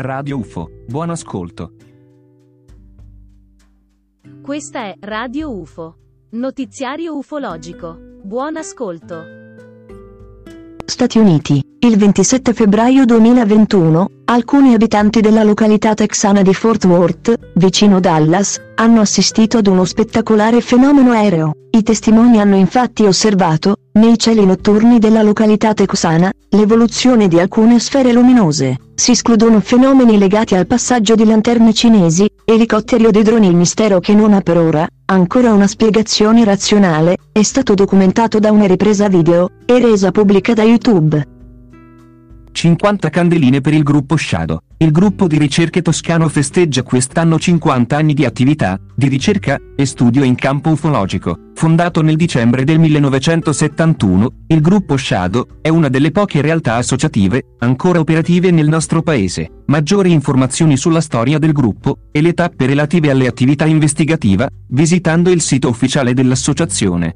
Radio UFO. Buon ascolto. Questa è Radio UFO. Notiziario ufologico. Buon ascolto. Stati Uniti. Il 27 febbraio 2021, alcuni abitanti della località texana di Fort Worth, vicino Dallas, hanno assistito ad uno spettacolare fenomeno aereo. I testimoni hanno infatti osservato, nei cieli notturni della località texana, l'evoluzione di alcune sfere luminose. Si escludono fenomeni legati al passaggio di lanterne cinesi, elicotteri o dei droni. Il mistero che non ha per ora, ancora una spiegazione razionale, è stato documentato da una ripresa video, e resa pubblica da YouTube. 50 candeline per il gruppo Shadow. Il gruppo di ricerche toscano festeggia quest'anno 50 anni di attività, di ricerca e studio in campo ufologico. Fondato nel dicembre del 1971, il gruppo Shadow è una delle poche realtà associative ancora operative nel nostro paese. Maggiori informazioni sulla storia del gruppo e le tappe relative alle attività investigativa, visitando il sito ufficiale dell'associazione.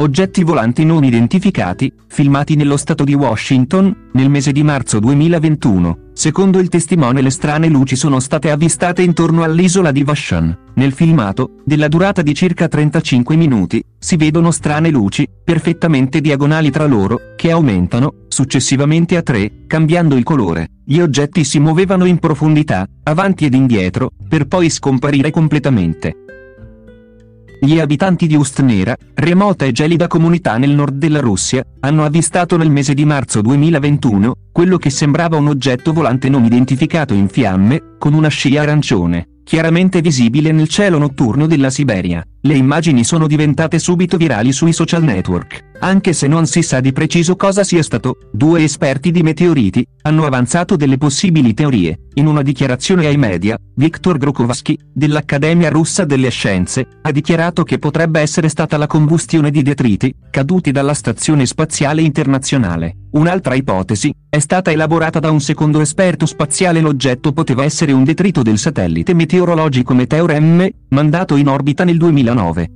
Oggetti volanti non identificati, filmati nello stato di Washington, nel mese di marzo 2021. Secondo il testimone le strane luci sono state avvistate intorno all'isola di Vashon. Nel filmato, della durata di circa 35 minuti, si vedono strane luci, perfettamente diagonali tra loro, che aumentano, successivamente a tre, cambiando il colore. Gli oggetti si muovevano in profondità, avanti ed indietro, per poi scomparire completamente. Gli abitanti di Ustnera, remota e gelida comunità nel nord della Russia, hanno avvistato nel mese di marzo 2021, quello che sembrava un oggetto volante non identificato in fiamme, con una scia arancione, chiaramente visibile nel cielo notturno della Siberia. Le immagini sono diventate subito virali sui social network, anche se non si sa di preciso cosa sia stato. Due esperti di meteoriti hanno avanzato delle possibili teorie. In una dichiarazione ai media, Viktor Grokovsky, dell'Accademia russa delle scienze, ha dichiarato che potrebbe essere stata la combustione di detriti caduti dalla Stazione Spaziale Internazionale. Un'altra ipotesi è stata elaborata da un secondo esperto spaziale. L'oggetto poteva essere un detrito del satellite meteorologico Meteor M, mandato in orbita nel 2009.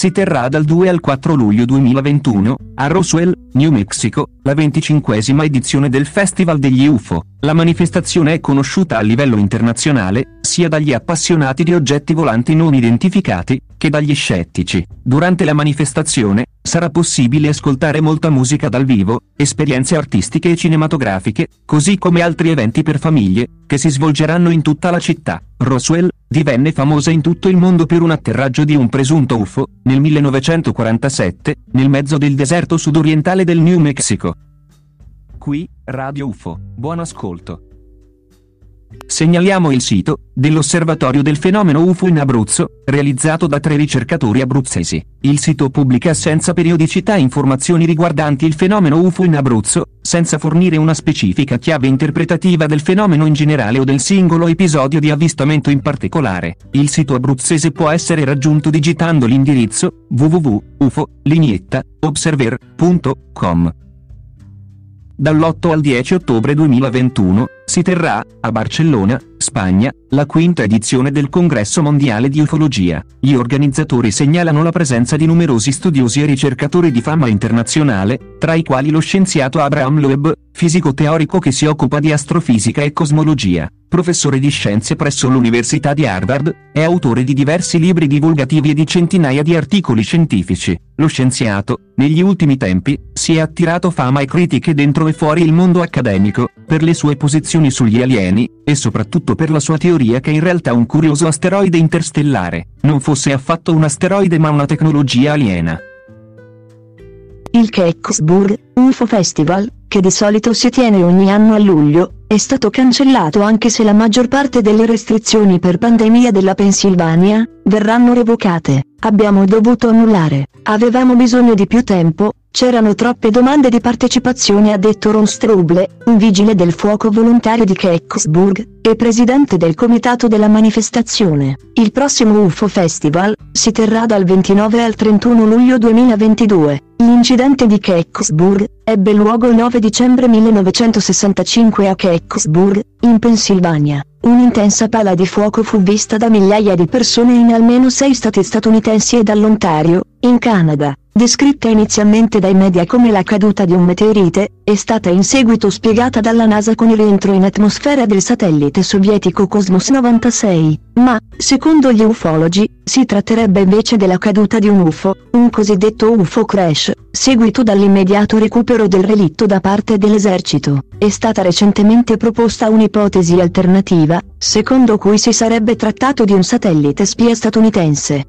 Si terrà dal 2 al 4 luglio 2021, a Roswell, New Mexico, la venticinquesima edizione del Festival degli UFO. La manifestazione è conosciuta a livello internazionale, sia dagli appassionati di oggetti volanti non identificati, che dagli scettici. Durante la manifestazione, sarà possibile ascoltare molta musica dal vivo, esperienze artistiche e cinematografiche, così come altri eventi per famiglie, che si svolgeranno in tutta la città. Roswell, divenne famosa in tutto il mondo per un atterraggio di un presunto UFO, nel 1947, nel mezzo del deserto sudorientale del New Mexico. Qui, Radio UFO, buon ascolto. Segnaliamo il sito dell'Osservatorio del fenomeno UFO in Abruzzo, realizzato da tre ricercatori abruzzesi. Il sito pubblica senza periodicità informazioni riguardanti il fenomeno UFO in Abruzzo, senza fornire una specifica chiave interpretativa del fenomeno in generale o del singolo episodio di avvistamento in particolare. Il sito abruzzese può essere raggiunto digitando l'indirizzo www.ufo-observer.com. Dall'8 al 10 ottobre 2021 si terrà, a Barcellona, Spagna, la quinta edizione del Congresso Mondiale di Ufologia. Gli organizzatori segnalano la presenza di numerosi studiosi e ricercatori di fama internazionale, tra i quali lo scienziato Abraham Loeb, fisico teorico che si occupa di astrofisica e cosmologia, professore di scienze presso l'Università di Harvard, è autore di diversi libri divulgativi e di centinaia di articoli scientifici. Lo scienziato, negli ultimi tempi, si è attirato fama e critiche dentro e fuori il mondo accademico, per le sue posizioni sugli alieni, e soprattutto per la sua teoria che in realtà un curioso asteroide interstellare non fosse affatto un asteroide ma una tecnologia aliena. Il Kecksburg UFO Festival, che di solito si tiene ogni anno a luglio, è stato cancellato anche se la maggior parte delle restrizioni per pandemia della Pennsylvania verranno revocate. Abbiamo dovuto annullare. Avevamo bisogno di più tempo, c'erano troppe domande di partecipazione ha detto Ron Struble, un vigile del fuoco volontario di Kecksburg, e presidente del comitato della manifestazione. Il prossimo UFO Festival si terrà dal 29 al 31 luglio 2022. L'incidente di Kecksburg ebbe luogo il 9 dicembre 1965 a Kecksburg, in Pennsylvania. Un'intensa pala di fuoco fu vista da migliaia di persone in almeno sei stati statunitensi e dall'Ontario, in Canada. Descritta inizialmente dai media come la caduta di un meteorite, è stata in seguito spiegata dalla NASA con il rientro in atmosfera del satellite sovietico Cosmos 96, ma, secondo gli ufologi, si tratterebbe invece della caduta di un UFO, un cosiddetto UFO crash, seguito dall'immediato recupero del relitto da parte dell'esercito. È stata recentemente proposta un'ipotesi alternativa, secondo cui si sarebbe trattato di un satellite spia statunitense.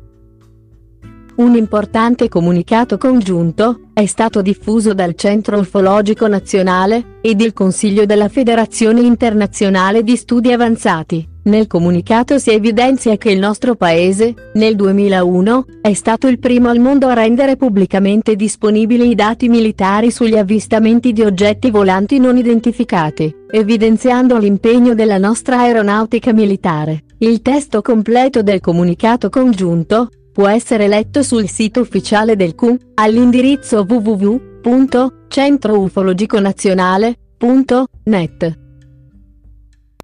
Un importante comunicato congiunto è stato diffuso dal Centro Ufologico Nazionale ed il Consiglio della Federazione Internazionale di Studi Avanzati. Nel comunicato si evidenzia che il nostro paese, nel 2001, è stato il primo al mondo a rendere pubblicamente disponibili i dati militari sugli avvistamenti di oggetti volanti non identificati, evidenziando l'impegno della nostra aeronautica militare. Il testo completo del comunicato congiunto, può essere letto sul sito ufficiale del CU, all'indirizzo www.centroufologiconazionale.net.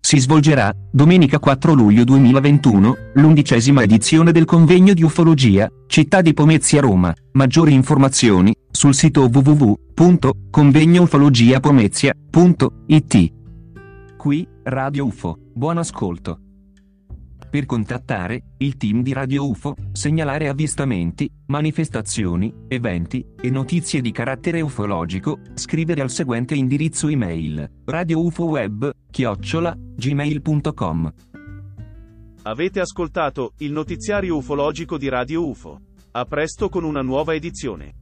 Si svolgerà, domenica 4 luglio 2021, l'undicesima edizione del convegno di ufologia, città di Pomezia Roma. Maggiori informazioni, sul sito www.convegnoufologiapomezia.it. Qui, Radio UFO. Buon ascolto. Per contattare il team di Radio UFO, segnalare avvistamenti, manifestazioni, eventi e notizie di carattere ufologico, scrivere al seguente indirizzo email: radioufoweb@gmail.com. Avete ascoltato il notiziario ufologico di Radio UFO. A presto con una nuova edizione.